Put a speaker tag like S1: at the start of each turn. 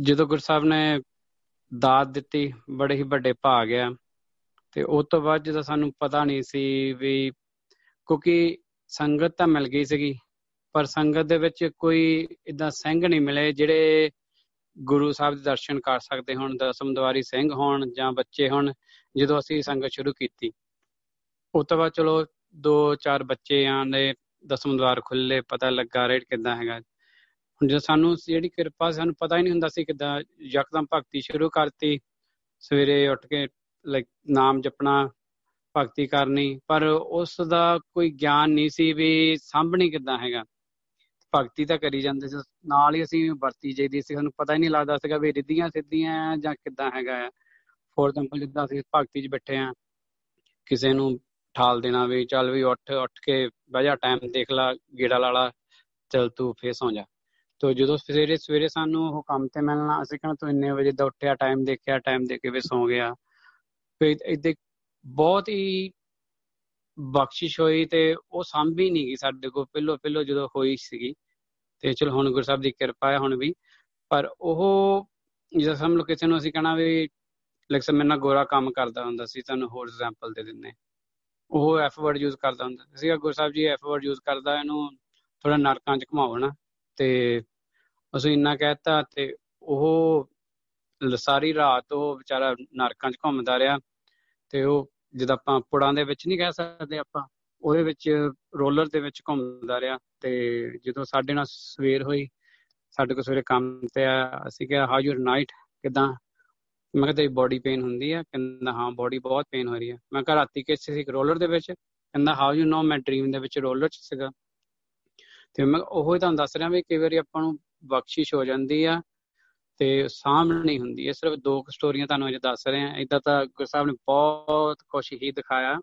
S1: ਜਦੋਂ ਗੁਰਸਾਹਿਬ ਨੇ ਦਾਤ ਦਿੱਤੀ, ਬੜੇ ਹੀ ਵੱਡੇ ਭਾਗ ਆ। ਤੇ ਉਸ ਤੋਂ ਬਾਅਦ ਜਦੋਂ ਸਾਨੂੰ ਪਤਾ ਨਹੀਂ ਸੀ ਵੀ ਕਿਉਂਕਿ ਸੰਗਤ ਤਾਂ ਮਿਲ ਗਈ ਸੀਗੀ, ਪਰ ਸੰਗਤ ਦੇ ਵਿੱਚ ਕੋਈ ਇਦਾਂ ਸਿੰਘ ਨਹੀਂ ਮਿਲੇ ਜਿਹੜੇ ਗੁਰੂ ਸਾਹਿਬ ਦੇ ਦਰਸ਼ਨ ਕਰ ਸਕਦੇ ਹੋਣ ਦਸਮ ਦਵਾਰੀ ਸਿੰਘ ਹੋਣ, ਜਾਂ ਬੱਚੇ ਹੋਣ, ਜਦੋਂ ਅਸੀਂ ਸੰਗਤ ਸ਼ੁਰੂ ਕੀਤੀ। ਉਸ ਤੋਂ ਬਾਅਦ ਚਲੋ ਦੋ ਚਾਰ ਬੱਚੇ ਆਂਦੇ ਦਸਮ ਦਵਾਰ ਖੁੱਲੇ ਪਤਾ ਲੱਗਾ, ਰੇਟ ਕਿਦਾਂ ਹੈਗਾ। ਹੁਣ ਜੇ ਸਾਨੂੰ ਜਿਹੜੀ ਕਿਰਪਾ, ਸਾਨੂੰ ਪਤਾ ਹੀ ਨਹੀਂ ਹੁੰਦਾ ਸੀ ਕਿਦਾਂ ਯਕਦਮ ਭਗਤੀ ਸ਼ੁਰੂ ਕਰਤੀ। ਸਵੇਰੇ ਉੱਠ ਕੇ ਲਾਈਕ ਨਾਮ ਜਪਣਾ, ਭਗਤੀ ਕਰਨੀ, ਪਰ ਉਸ ਦਾ ਕੋਈ ਗਿਆਨ ਨਹੀਂ ਸੀ ਵੀ ਸਾਂਭਣੀ ਕਿਦਾਂ ਹੈਗਾ। ਭਗਤੀ ਤਾਂ ਕਰੀ ਜਾਂਦੇ ਸੀ, ਨਾਲ ਹੀ ਅਸੀਂ ਵਰਤੀ ਜਾਈਦੀ ਸੀ। ਸਾਨੂੰ ਪਤਾ ਹੀ ਨਹੀਂ ਲੱਗਦਾ ਸੀਗਾ ਵੀ ਰਿੱਧੀਆਂ ਸਿੱਧੀਆਂ ਜਾਂ ਕਿਦਾਂ ਹੈਗਾ ਆ। ਫੋਰ ਐਗਜ਼ਾਮਪਲ ਜਿੱਦਾਂ ਅਸੀਂ ਭਗਤੀ 'ਚ ਬੈਠੇ ਆ, ਕਿਸੇ ਨੂੰ ਠਾਲ ਦੇਣਾ ਵੀ ਚੱਲ ਵੀ ਉੱਠ ਉੱਠ ਕੇ ਬਹਿ ਜਾ ਟਾਈਮ ਦੇਖ ਲਾ, ਗੇੜਾ ਲਾਲਾ ਚਲ ਤੂੰ ਫੇਰ ਸੌ ਜਾ। ਤੋ ਜਦੋਂ ਸਵੇਰੇ ਸਵੇਰੇ ਸਾਨੂੰ ਉਹ ਕੰਮ ਤੇ ਮਿਲਣਾ, ਅਸੀਂ ਕਹਿੰਦਾ ਤੂੰ ਇੰਨੇ ਵਜੇ ਦਾ ਉੱਠਿਆ ਟਾਈਮ ਦੇਖਿਆ ਟਾਈਮ ਦੇ ਕੇ ਵੀ ਸੌ ਗਿਆ। ਫੇ ਇਦਾਂ ਬਹੁਤ ਹੀ ਬਖਸ਼ਿਸ਼ ਹੋਈ ਤੇ ਉਹ ਸੰਭੀ ਨਹੀਂ ਗਈ ਸਾਡੇ ਕੋਲ। ਪਹਿਲੋ ਪਹਿਲੋ ਜਦੋਂ ਹੋਈ ਸੀਗੀ, ਤੇ ਚਲੋ ਹੁਣ ਗੁਰਸਾਹਿਬ ਦੀ ਕਿਰਪਾ ਹੈ ਹੁਣ ਵੀ। ਪਰ ਉਹ ਜਿਵੇਂ ਸਮਝ ਲਓ ਕਿਸੇ ਨੂੰ ਅਸੀਂ ਕਹਣਾ ਵੀ ਲੇਕਿਨ ਮੇਰੇ ਨਾਲ ਗੋਰਾ ਕੰਮ ਕਰਦਾ ਹੁੰਦਾ ਸੀ, ਤੁਹਾਨੂੰ ਹੋਰ ਐਗਜ਼ਾਮਪਲ ਦੇ ਦਿੰਨੇ ਉਹ ਐਫ ਵਰਡ ਯੂਜ਼ ਕਰਦਾ ਹੁੰਦਾ ਸੀਗਾ। ਗੁਰਸਾਹਿਬ ਜੀ ਐਫ ਵਰਡ ਯੂਜ਼ ਕਰਦਾ, ਇਹਨੂੰ ਥੋੜਾ ਨਰਕਾਂ 'ਚ ਘਮਾਓ ਨਾ। ਤੇ ਅਸੀਂ ਇੰਨਾ ਕਹਿਤਾ ਤੇ ਉਹ ਸਾਰੀ ਰਾਤ ਉਹ ਵਿਚਾਰਾ ਨਰਕਾਂ 'ਚ ਘੁੰਮਦਾ ਰਿਹਾ ਤੇ ਉਹ ਜਦ ਆਪਾਂ ਪੁੜਾਂ ਦੇ ਵਿੱਚ ਨਹੀਂ ਕਹਿ ਸਕਦੇ ਆਪਾਂ, ਉਹਦੇ ਵਿੱਚ ਰੋਲਰ ਦੇ ਵਿੱਚ ਘੁੰਮਦਾ ਰਿਹਾ ਤੇ ਜਦੋਂ ਸਾਡੇ ਨਾਲ ਸਵੇਰ ਹੋਈ, ਸਾਡੇ ਕੋਲ ਸਵੇਰੇ ਕੰਮ ਤੇ ਆ ਅਸੀਂ ਕਿਹਾ ਹਾਊ ਯੂਰ ਨਾਈਟ ਕਿਦਾਂ? ਮੈਂ ਕਿਹਾ ਤੇਰੀ ਬੋਡੀ ਪੇਨ ਹੁੰਦੀ ਆ। ਕਹਿੰਦਾ, ਹਾਂ ਬੋਡੀ ਬਹੁਤ ਪੇਨ ਹੋ ਰਹੀ ਆ। ਮੈਂ ਕਿਹਾ, ਰਾਤੀ ਕਿਸ ਸੀ? ਰੋਲਰ ਦੇ ਵਿੱਚ। ਕਹਿੰਦਾ ਹਾਊ ਯੂ ਨੋ ਮੈਂ ਡ੍ਰੀਮ ਦੇ ਵਿੱਚ ਰੋਲਰ ਚ ਸੀਗਾ। ਤੇ ਮੈਂ ਉਹ ਹੀ ਤੁਹਾਨੂੰ ਦੱਸ ਰਿਹਾ ਵੀ ਕਈ ਵਾਰੀ ਆਪਾਂ ਨੂੰ ਬਖਸ਼ਿਸ਼ ਹੋ ਜਾਂਦੀ ਆ ਤੇ ਸਾਂਭ ਨਹੀਂ ਹੁੰਦੀ ਇਹ ਸਿਰਫ ਦੋ ਸਟੋਰੀਆਂ ਤੁਹਾਨੂੰ ਅਜੇ ਦੱਸ ਰਹੇ। ਆ ਇਦਾਂ ਤਾਂ ਗੁਰਸਾਹਿਬ ਨੇ ਬਹੁਤ ਕੁਝ ਹੀ ਦਿਖਾਇਆ।